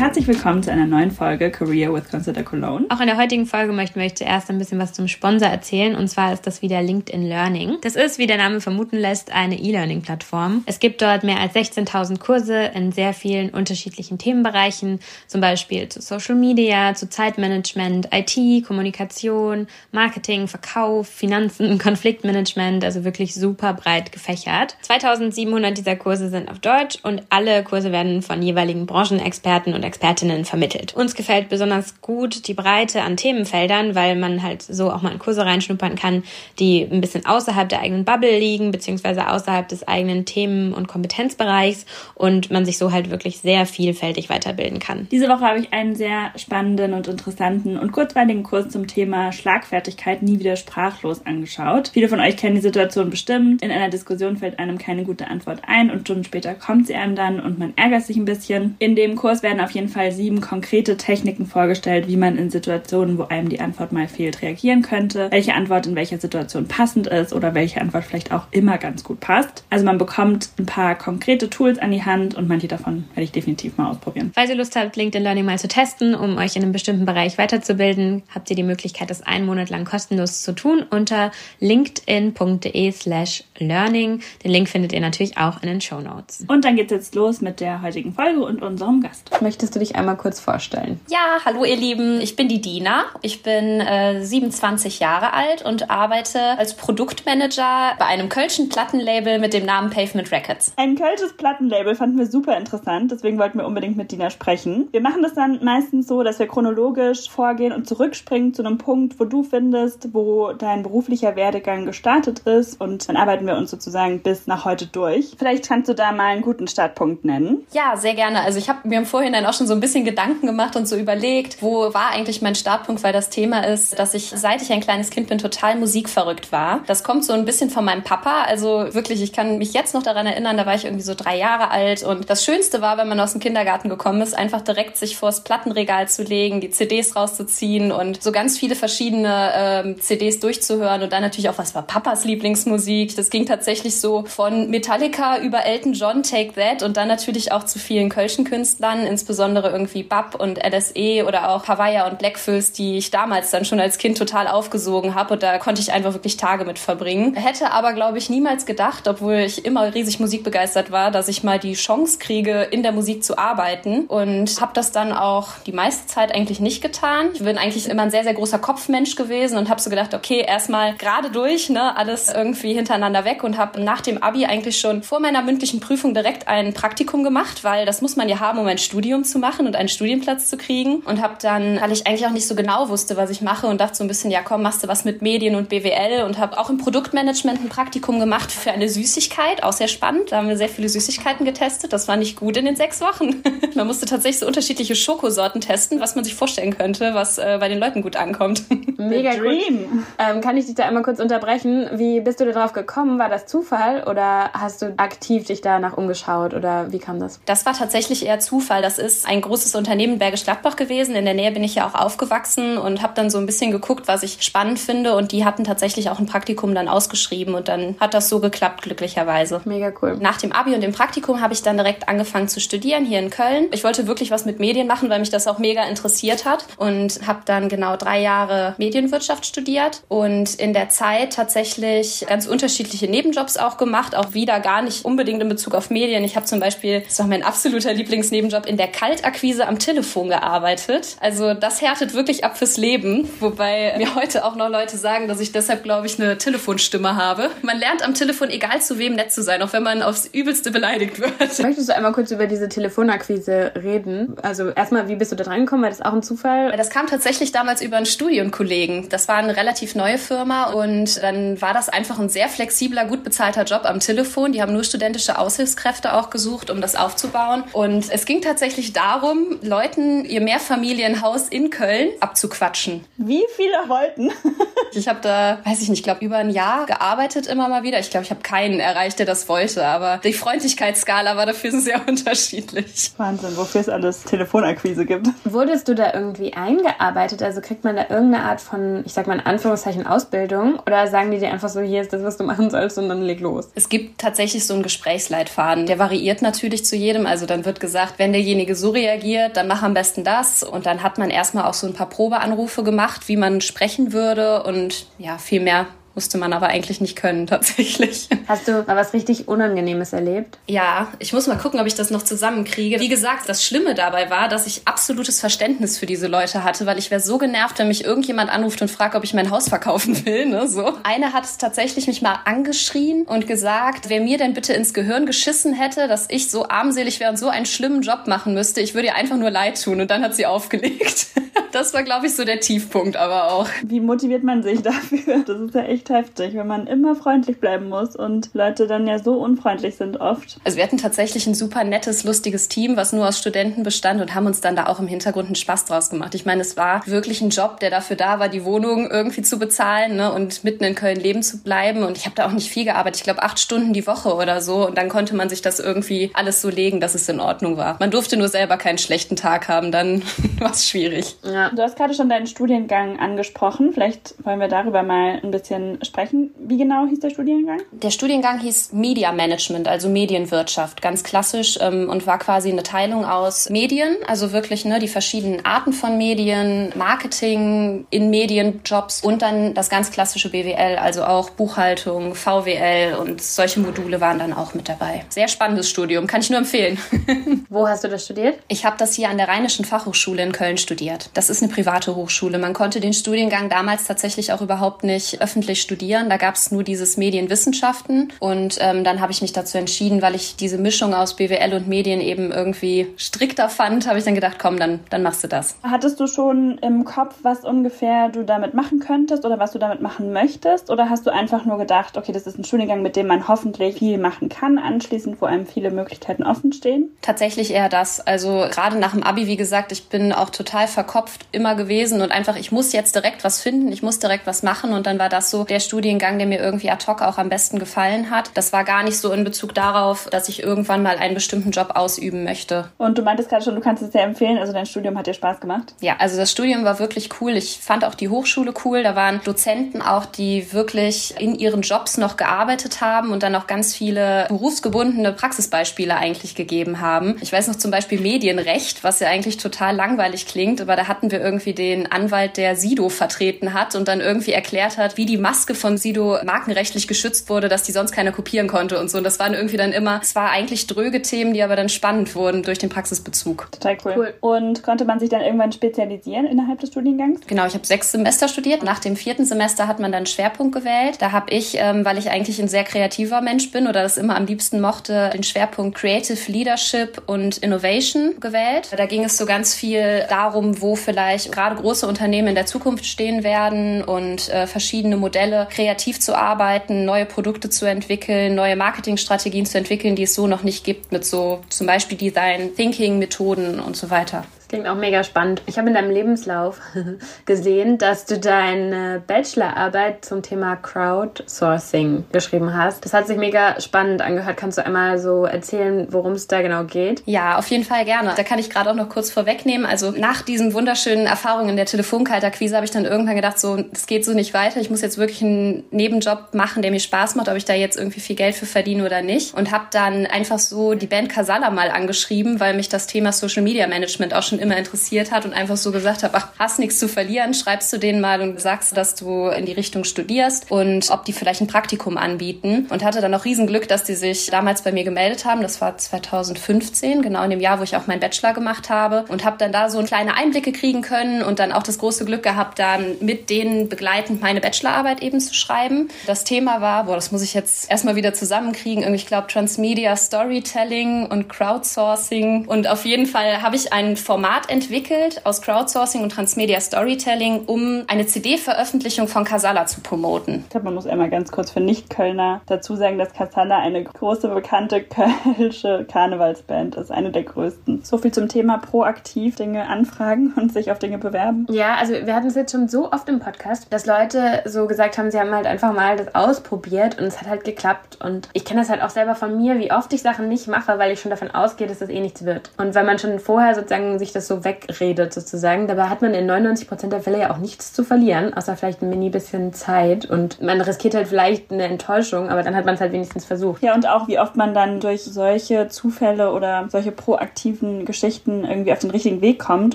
Herzlich willkommen zu einer neuen Folge Career with Consider Cologne. Auch in der heutigen Folge möchten wir euch zuerst ein bisschen was zum Sponsor erzählen. Und zwar ist das wieder LinkedIn Learning. Das ist, wie der Name vermuten lässt, eine E-Learning-Plattform. Es gibt dort mehr als 16.000 Kurse in sehr vielen unterschiedlichen Themenbereichen. Zum Beispiel zu Social Media, zu Zeitmanagement, IT, Kommunikation, Marketing, Verkauf, Finanzen, Konfliktmanagement. Also wirklich super breit gefächert. 2700 dieser Kurse sind auf Deutsch und alle Kurse werden von jeweiligen Branchenexperten und Expertinnen vermittelt. Uns gefällt besonders gut die Breite an Themenfeldern, weil man halt so auch mal in Kurse reinschnuppern kann, die ein bisschen außerhalb der eigenen Bubble liegen, beziehungsweise außerhalb des eigenen Themen- und Kompetenzbereichs und man sich so halt wirklich sehr vielfältig weiterbilden kann. Diese Woche habe ich einen sehr spannenden und interessanten und kurzweiligen Kurs zum Thema Schlagfertigkeit nie wieder sprachlos angeschaut. Viele von euch kennen die Situation bestimmt. In einer Diskussion fällt einem keine gute Antwort ein und Stunden später kommt sie einem dann und man ärgert sich ein bisschen. In dem Kurs werden auf jeden Fall sieben konkrete Techniken vorgestellt, wie man in Situationen, wo einem die Antwort mal fehlt, reagieren könnte, welche Antwort in welcher Situation passend ist oder welche Antwort vielleicht auch immer ganz gut passt. Also man bekommt ein paar konkrete Tools an die Hand und manche davon werde ich definitiv mal ausprobieren. Falls ihr Lust habt, LinkedIn Learning mal zu testen, um euch in einem bestimmten Bereich weiterzubilden, habt ihr die Möglichkeit, das einen Monat lang kostenlos zu tun unter linkedin.de slash learning. Den Link findet ihr natürlich auch in den Show Notes. Und dann geht's jetzt los mit der heutigen Folge und unserem Gast. Möchtest du dich einmal kurz vorstellen? Ja, hallo ihr Lieben. Ich bin die Dina. Ich bin äh, 27 Jahre alt und arbeite als Produktmanager bei einem kölschen Plattenlabel mit dem Namen Pavement Records. Ein kölsches Plattenlabel fanden wir super interessant, deswegen wollten wir unbedingt mit Dina sprechen. Wir machen das dann meistens so, dass wir chronologisch vorgehen und zurückspringen zu einem Punkt, wo du findest, wo dein beruflicher Werdegang gestartet ist und dann arbeiten wir uns sozusagen bis nach heute durch. Vielleicht kannst du da mal einen guten Startpunkt nennen. Ja, sehr gerne. Also ich habe mir im Vorhinein auch schon so ein bisschen Gedanken gemacht und so überlegt, wo war eigentlich mein Startpunkt, weil das Thema ist, dass ich, seit ich ein kleines Kind bin, total musikverrückt war. Das kommt so ein bisschen von meinem Papa. Also wirklich, ich kann mich jetzt noch daran erinnern, da war ich irgendwie so drei Jahre alt und das Schönste war, wenn man aus dem Kindergarten gekommen ist, einfach direkt sich vors Plattenregal zu legen, die CDs rauszuziehen und so ganz viele verschiedene ähm, CDs durchzuhören und dann natürlich auch, was war Papas Lieblingsmusik. Das ging tatsächlich so von Metallica über Elton John, Take That und dann natürlich auch zu vielen kölschen Künstlern, insbesondere irgendwie Bab und LSE oder auch Hawaii und Blackfills, die ich damals dann schon als Kind total aufgesogen habe und da konnte ich einfach wirklich Tage mit verbringen. Hätte aber, glaube ich, niemals gedacht, obwohl ich immer riesig musikbegeistert war, dass ich mal die Chance kriege, in der Musik zu arbeiten und habe das dann auch die meiste Zeit eigentlich nicht getan. Ich bin eigentlich immer ein sehr, sehr großer Kopfmensch gewesen und habe so gedacht, okay, erstmal gerade durch, ne, alles irgendwie hintereinander weg und habe nach dem Abi eigentlich schon vor meiner mündlichen Prüfung direkt ein Praktikum gemacht, weil das muss man ja haben, um ein Studium zu machen und einen Studienplatz zu kriegen. Und habe dann, weil ich eigentlich auch nicht so genau wusste, was ich mache und dachte so ein bisschen, ja komm, machst du was mit Medien und BWL und habe auch im Produktmanagement ein Praktikum gemacht für eine Süßigkeit, auch sehr spannend. Da haben wir sehr viele Süßigkeiten getestet. Das war nicht gut in den sechs Wochen. man musste tatsächlich so unterschiedliche Schokosorten testen, was man sich vorstellen könnte, was äh, bei den Leuten gut ankommt. Mega Dream. Ähm, kann ich dich da einmal kurz unterbrechen? Wie bist du da drauf gekommen? War das Zufall oder hast du aktiv dich danach umgeschaut oder wie kam das? Das war tatsächlich eher Zufall. Das ist ein großes Unternehmen in Bergisch Gladbach gewesen. In der Nähe bin ich ja auch aufgewachsen und habe dann so ein bisschen geguckt, was ich spannend finde. Und die hatten tatsächlich auch ein Praktikum dann ausgeschrieben und dann hat das so geklappt, glücklicherweise. Mega cool. Nach dem Abi und dem Praktikum habe ich dann direkt angefangen zu studieren hier in Köln. Ich wollte wirklich was mit Medien machen, weil mich das auch mega interessiert hat und habe dann genau drei Jahre Medienwirtschaft studiert und in der Zeit tatsächlich ganz unterschiedliche Nebenjobs auch gemacht, auch wieder gar nicht unbedingt in Bezug auf Medien. Ich habe zum Beispiel, das war mein absoluter Lieblingsnebenjob, in der Kaltakquise am Telefon gearbeitet. Also das härtet wirklich ab fürs Leben, wobei mir heute auch noch Leute sagen, dass ich deshalb, glaube ich, eine Telefonstimme habe. Man lernt am Telefon, egal zu wem, nett zu sein, auch wenn man aufs Übelste beleidigt wird. Möchtest du einmal kurz über diese Telefonakquise reden? Also erstmal, wie bist du da dran gekommen? War das auch ein Zufall? Das kam tatsächlich damals über einen Studienkollegen. Das war eine relativ neue Firma und dann war das einfach ein sehr flexibler, gut bezahlter Job am Telefon. Die haben nur studentische Aushilfskräfte auch gesucht, um das aufzubauen. Und es ging tatsächlich darum, Leuten ihr Mehrfamilienhaus in Köln abzuquatschen. Wie viele wollten? ich habe da, weiß ich nicht, glaube über ein Jahr gearbeitet immer mal wieder. Ich glaube, ich habe keinen erreicht, der das wollte, aber die Freundlichkeitsskala war dafür sehr unterschiedlich. Wahnsinn, wofür es alles Telefonakquise gibt. Wurdest du da irgendwie eingearbeitet? Also kriegt man da irgendeine Art von, ich sag mal in Anführungszeichen, Ausbildung? Oder sagen die dir einfach so, hier ist das, was du machen sollst und dann leg los? Es gibt tatsächlich so einen Gesprächsleitfaden. Der variiert natürlich zu jedem. Also dann wird gesagt, wenn derjenige so reagiert, dann mach am besten das. Und dann hat man erstmal auch so ein paar Probeanrufe gemacht, wie man sprechen würde. Und ja, viel mehr musste man aber eigentlich nicht können, tatsächlich. Hast du mal was richtig Unangenehmes erlebt? Ja, ich muss mal gucken, ob ich das noch zusammenkriege. Wie gesagt, das Schlimme dabei war, dass ich absolutes Verständnis für diese Leute hatte, weil ich wäre so genervt, wenn mich irgendjemand anruft und fragt, ob ich mein Haus verkaufen will. Ne? So. Eine hat tatsächlich mich mal angeschrien und gesagt, wer mir denn bitte ins Gehirn geschissen hätte, dass ich so armselig wäre und so einen schlimmen Job machen müsste. Ich würde ihr einfach nur leid tun. Und dann hat sie aufgelegt. Das war, glaube ich, so der Tiefpunkt aber auch. Wie motiviert man sich dafür? Das ist ja echt heftig, wenn man immer freundlich bleiben muss und Leute dann ja so unfreundlich sind oft. Also wir hatten tatsächlich ein super nettes, lustiges Team, was nur aus Studenten bestand und haben uns dann da auch im Hintergrund einen Spaß draus gemacht. Ich meine, es war wirklich ein Job, der dafür da war, die Wohnung irgendwie zu bezahlen ne, und mitten in Köln leben zu bleiben. Und ich habe da auch nicht viel gearbeitet. Ich glaube, acht Stunden die Woche oder so. Und dann konnte man sich das irgendwie alles so legen, dass es in Ordnung war. Man durfte nur selber keinen schlechten Tag haben, dann war es schwierig. Ja. Du hast gerade schon deinen Studiengang angesprochen. Vielleicht wollen wir darüber mal ein bisschen sprechen. Wie genau hieß der Studiengang? Der Studiengang hieß Media Management, also Medienwirtschaft, ganz klassisch ähm, und war quasi eine Teilung aus Medien, also wirklich ne, die verschiedenen Arten von Medien, Marketing in Medienjobs und dann das ganz klassische BWL, also auch Buchhaltung, VWL und solche Module waren dann auch mit dabei. Sehr spannendes Studium, kann ich nur empfehlen. Wo hast du das studiert? Ich habe das hier an der Rheinischen Fachhochschule in Köln studiert. Das ist eine private Hochschule. Man konnte den Studiengang damals tatsächlich auch überhaupt nicht öffentlich studieren. Da gab es nur dieses Medienwissenschaften. Und ähm, dann habe ich mich dazu entschieden, weil ich diese Mischung aus BWL und Medien eben irgendwie strikter fand, habe ich dann gedacht, komm, dann, dann machst du das. Hattest du schon im Kopf, was ungefähr du damit machen könntest oder was du damit machen möchtest? Oder hast du einfach nur gedacht, okay, das ist ein Studiengang, mit dem man hoffentlich viel machen kann, anschließend, wo einem viele Möglichkeiten offen stehen? Tatsächlich eher das. Also gerade nach dem Abi, wie gesagt, ich bin auch total verkopft immer gewesen und einfach, ich muss jetzt direkt was finden, ich muss direkt was machen und dann war das so der Studiengang, der mir irgendwie ad hoc auch am besten gefallen hat. Das war gar nicht so in Bezug darauf, dass ich irgendwann mal einen bestimmten Job ausüben möchte. Und du meintest gerade schon, du kannst es sehr empfehlen, also dein Studium hat dir Spaß gemacht? Ja, also das Studium war wirklich cool. Ich fand auch die Hochschule cool. Da waren Dozenten auch, die wirklich in ihren Jobs noch gearbeitet haben und dann auch ganz viele berufsgebundene Praxisbeispiele eigentlich gegeben haben. Ich weiß noch zum Beispiel Medienrecht, was ja eigentlich total langweilig klingt, aber da hatten wir irgendwie den Anwalt, der Sido vertreten hat und dann irgendwie erklärt hat, wie die Maske von Sido markenrechtlich geschützt wurde, dass die sonst keiner kopieren konnte und so. Und das waren irgendwie dann immer, es war eigentlich dröge Themen, die aber dann spannend wurden durch den Praxisbezug. Total cool. cool. Und konnte man sich dann irgendwann spezialisieren innerhalb des Studiengangs? Genau, ich habe sechs Semester studiert. Nach dem vierten Semester hat man dann Schwerpunkt gewählt. Da habe ich, ähm, weil ich eigentlich ein sehr kreativer Mensch bin oder das immer am liebsten mochte, den Schwerpunkt Creative Leadership und Innovation gewählt. Da ging es so ganz viel darum, wo vielleicht gerade große Unternehmen in der Zukunft stehen werden und äh, verschiedene Modelle kreativ zu arbeiten, neue Produkte zu entwickeln, neue Marketingstrategien zu entwickeln, die es so noch nicht gibt, mit so zum Beispiel Design Thinking Methoden und so weiter. Klingt auch mega spannend. Ich habe in deinem Lebenslauf gesehen, dass du deine Bachelorarbeit zum Thema Crowdsourcing geschrieben hast. Das hat sich mega spannend angehört. Kannst du einmal so erzählen, worum es da genau geht? Ja, auf jeden Fall gerne. Da kann ich gerade auch noch kurz vorwegnehmen. Also nach diesen wunderschönen Erfahrungen in der Telefonkalterquise habe ich dann irgendwann gedacht, so, es geht so nicht weiter. Ich muss jetzt wirklich einen Nebenjob machen, der mir Spaß macht, ob ich da jetzt irgendwie viel Geld für verdiene oder nicht. Und habe dann einfach so die Band Casala mal angeschrieben, weil mich das Thema Social Media Management auch schon immer interessiert hat und einfach so gesagt habe, ach, hast nichts zu verlieren, schreibst du denen mal und sagst, dass du in die Richtung studierst und ob die vielleicht ein Praktikum anbieten. Und hatte dann auch Riesenglück, dass die sich damals bei mir gemeldet haben. Das war 2015, genau in dem Jahr, wo ich auch meinen Bachelor gemacht habe und habe dann da so kleine Einblicke kriegen können und dann auch das große Glück gehabt, dann mit denen begleitend meine Bachelorarbeit eben zu schreiben. Das Thema war, boah, das muss ich jetzt erstmal wieder zusammenkriegen, irgendwie, ich glaube, Transmedia Storytelling und Crowdsourcing. Und auf jeden Fall habe ich ein Format Format entwickelt aus Crowdsourcing und Transmedia Storytelling, um eine CD-Veröffentlichung von Casala zu promoten. Ich glaube, man muss einmal ganz kurz für Nicht-Kölner dazu sagen, dass Casala eine große, bekannte kölsche Karnevalsband ist, eine der größten. So viel zum Thema proaktiv Dinge anfragen und sich auf Dinge bewerben. Ja, also wir hatten es jetzt schon so oft im Podcast, dass Leute so gesagt haben, sie haben halt einfach mal das ausprobiert und es hat halt geklappt. Und ich kenne das halt auch selber von mir, wie oft ich Sachen nicht mache, weil ich schon davon ausgehe, dass das eh nichts wird. Und wenn man schon vorher sozusagen sich das das so wegredet sozusagen. Dabei hat man in 99 Prozent der Fälle ja auch nichts zu verlieren, außer vielleicht ein mini bisschen Zeit. Und man riskiert halt vielleicht eine Enttäuschung, aber dann hat man es halt wenigstens versucht. Ja, und auch wie oft man dann durch solche Zufälle oder solche proaktiven Geschichten irgendwie auf den richtigen Weg kommt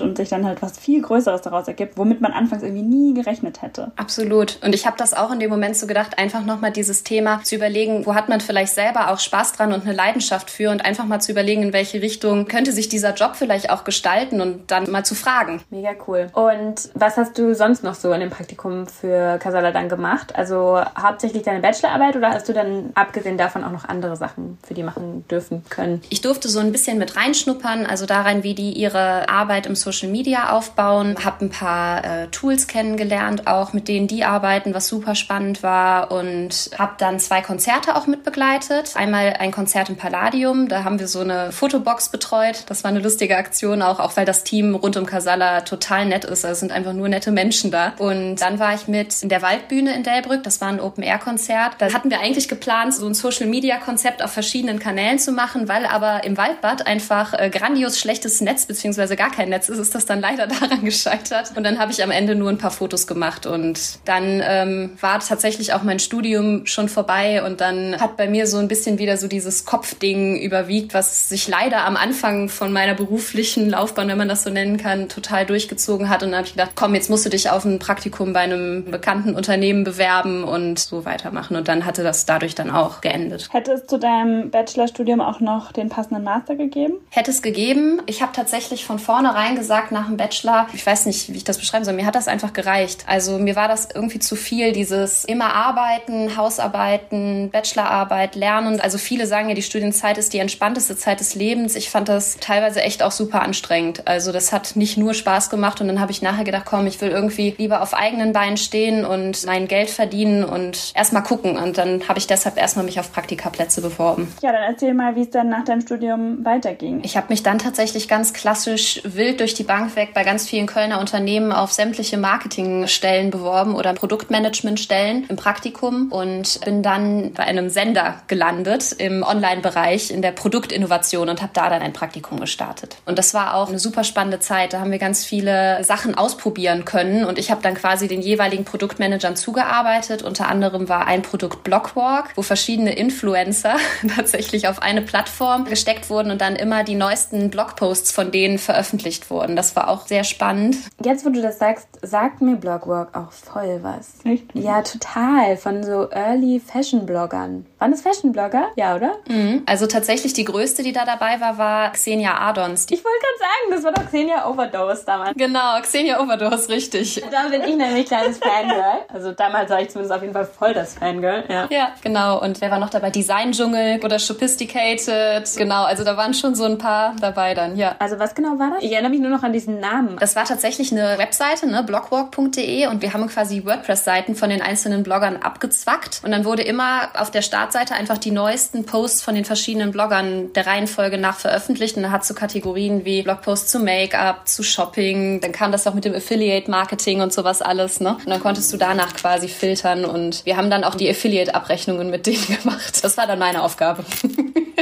und sich dann halt was viel Größeres daraus ergibt, womit man anfangs irgendwie nie gerechnet hätte. Absolut. Und ich habe das auch in dem Moment so gedacht, einfach nochmal dieses Thema zu überlegen, wo hat man vielleicht selber auch Spaß dran und eine Leidenschaft für und einfach mal zu überlegen, in welche Richtung könnte sich dieser Job vielleicht auch gestalten und dann mal zu fragen. Mega cool. Und was hast du sonst noch so in dem Praktikum für Casala dann gemacht? Also hauptsächlich deine Bachelorarbeit oder hast du dann abgesehen davon auch noch andere Sachen für die machen dürfen können? Ich durfte so ein bisschen mit reinschnuppern, also daran, wie die ihre Arbeit im Social Media aufbauen, habe ein paar äh, Tools kennengelernt, auch mit denen die arbeiten, was super spannend war und habe dann zwei Konzerte auch mitbegleitet. Einmal ein Konzert im Palladium, da haben wir so eine Fotobox betreut. Das war eine lustige Aktion auch, weil das Team rund um Casala total nett ist. Also es sind einfach nur nette Menschen da. Und dann war ich mit in der Waldbühne in Delbrück. Das war ein Open-Air-Konzert. Da hatten wir eigentlich geplant, so ein Social-Media-Konzept auf verschiedenen Kanälen zu machen, weil aber im Waldbad einfach äh, grandios schlechtes Netz beziehungsweise gar kein Netz ist, ist das dann leider daran gescheitert. Und dann habe ich am Ende nur ein paar Fotos gemacht und dann ähm, war tatsächlich auch mein Studium schon vorbei und dann hat bei mir so ein bisschen wieder so dieses Kopfding überwiegt, was sich leider am Anfang von meiner beruflichen Laufbahn, wenn man das so nennen kann, total durchgezogen hat. Und dann habe ich gedacht, komm, jetzt musst du dich auf ein Praktikum bei einem bekannten Unternehmen bewerben und so weitermachen. Und dann hatte das dadurch dann auch geendet. Hätte es zu deinem Bachelorstudium auch noch den passenden Master gegeben? Hätte es gegeben. Ich habe tatsächlich von vornherein gesagt, nach dem Bachelor, ich weiß nicht, wie ich das beschreiben soll, mir hat das einfach gereicht. Also mir war das irgendwie zu viel, dieses immer arbeiten, Hausarbeiten, Bachelorarbeit, lernen. Also viele sagen ja, die Studienzeit ist die entspannteste Zeit des Lebens. Ich fand das teilweise echt auch super anstrengend. Also das hat nicht nur Spaß gemacht und dann habe ich nachher gedacht, komm, ich will irgendwie lieber auf eigenen Beinen stehen und mein Geld verdienen und erstmal gucken. Und dann habe ich deshalb erstmal mich auf Praktikaplätze beworben. Ja, dann erzähl mal, wie es dann nach deinem Studium weiterging. Ich habe mich dann tatsächlich ganz klassisch wild durch die Bank weg bei ganz vielen Kölner Unternehmen auf sämtliche Marketingstellen beworben oder Produktmanagementstellen im Praktikum und bin dann bei einem Sender gelandet im Online-Bereich in der Produktinnovation und habe da dann ein Praktikum gestartet. Und das war auch eine super spannende Zeit. Da haben wir ganz viele Sachen ausprobieren können und ich habe dann quasi den jeweiligen Produktmanagern zugearbeitet. Unter anderem war ein Produkt Blockwalk, wo verschiedene Influencer tatsächlich auf eine Plattform gesteckt wurden und dann immer die neuesten Blogposts von denen veröffentlicht wurden. Das war auch sehr spannend. Jetzt, wo du das sagst, sagt mir Blogwalk auch voll was. Echt? Ja, total. Von so Early Fashion Bloggern. Waren das Fashion Blogger? Ja, oder? Mhm. Also tatsächlich die größte, die da dabei war, war Xenia Adons. Ich wollte gerade sagen, das war doch Xenia Overdose damals. Genau, Xenia Overdose, richtig. Da bin ich nämlich kleines Fangirl. Also damals war ich zumindest auf jeden Fall voll das Fangirl. Ja, ja genau. Und wer war noch dabei? Design Dschungel oder Sophisticated. Genau, also da waren schon so ein paar dabei dann, ja. Also was genau war das? Ich erinnere mich nur noch an diesen Namen. Das war tatsächlich eine Webseite, ne, blogwalk.de und wir haben quasi WordPress-Seiten von den einzelnen Bloggern abgezwackt und dann wurde immer auf der Startseite einfach die neuesten Posts von den verschiedenen Bloggern der Reihenfolge nach veröffentlicht und dann hat so Kategorien wie Blogposts zu Make-up, zu Shopping, dann kam das auch mit dem Affiliate-Marketing und sowas alles, ne? Und dann konntest du danach quasi filtern und wir haben dann auch die Affiliate-Abrechnungen mit denen gemacht. Das war dann meine Aufgabe.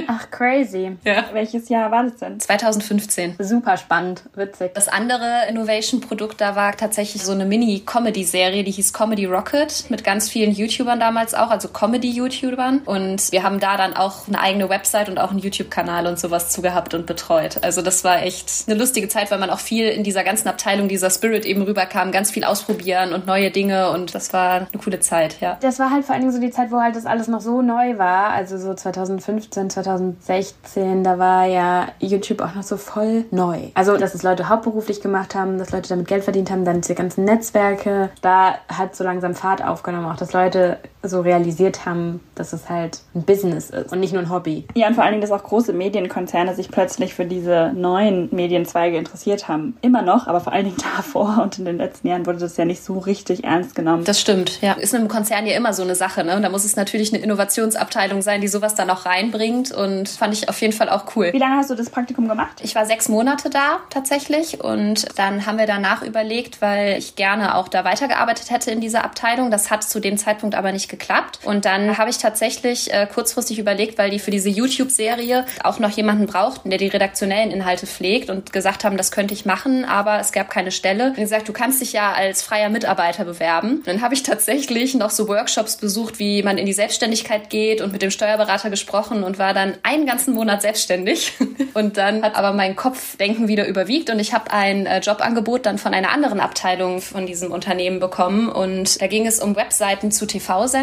Ach, crazy. Ja. Welches Jahr war das denn? 2015. Super spannend, witzig. Das andere Innovation-Produkt da war tatsächlich so eine Mini-Comedy-Serie, die hieß Comedy Rocket mit ganz vielen YouTubern damals auch, also Comedy-YouTubern. Und wir haben da dann auch eine eigene Website und auch einen YouTube-Kanal und sowas zugehabt und betreut. Also das war echt eine lustige Zeit, weil man auch viel in dieser ganzen Abteilung, dieser Spirit eben rüberkam, ganz viel ausprobieren und neue Dinge und das war eine coole Zeit, ja. Das war halt vor allen Dingen so die Zeit, wo halt das alles noch so neu war, also so 2015, 2016, da war ja YouTube auch noch so voll neu. Also, dass es Leute hauptberuflich gemacht haben, dass Leute damit Geld verdient haben, dann diese ganzen Netzwerke, da hat so langsam Fahrt aufgenommen, auch dass Leute so realisiert haben, dass es halt ein Business ist und nicht nur ein Hobby. Ja, und vor allen Dingen, dass auch große Medienkonzerne sich plötzlich für diese neuen Medienzweige interessiert haben. Immer noch, aber vor allen Dingen davor und in den letzten Jahren wurde das ja nicht so richtig ernst genommen. Das stimmt, ja. Ist in einem Konzern ja immer so eine Sache, ne? Und da muss es natürlich eine Innovationsabteilung sein, die sowas dann auch reinbringt und fand ich auf jeden Fall auch cool. Wie lange hast du das Praktikum gemacht? Ich war sechs Monate da tatsächlich und dann haben wir danach überlegt, weil ich gerne auch da weitergearbeitet hätte in dieser Abteilung. Das hat zu dem Zeitpunkt aber nicht geklappt. Und dann habe ich tatsächlich äh, kurzfristig überlegt, weil die für diese YouTube-Serie auch noch jemanden brauchten, der die redaktionellen Inhalte pflegt und gesagt haben, das könnte ich machen, aber es gab keine Stelle. Und gesagt, du kannst dich ja als freier Mitarbeiter bewerben. Und dann habe ich tatsächlich noch so Workshops besucht, wie man in die Selbstständigkeit geht und mit dem Steuerberater gesprochen und war dann einen ganzen Monat selbstständig. Und dann hat aber mein Kopfdenken wieder überwiegt und ich habe ein äh, Jobangebot dann von einer anderen Abteilung von diesem Unternehmen bekommen und da ging es um Webseiten zu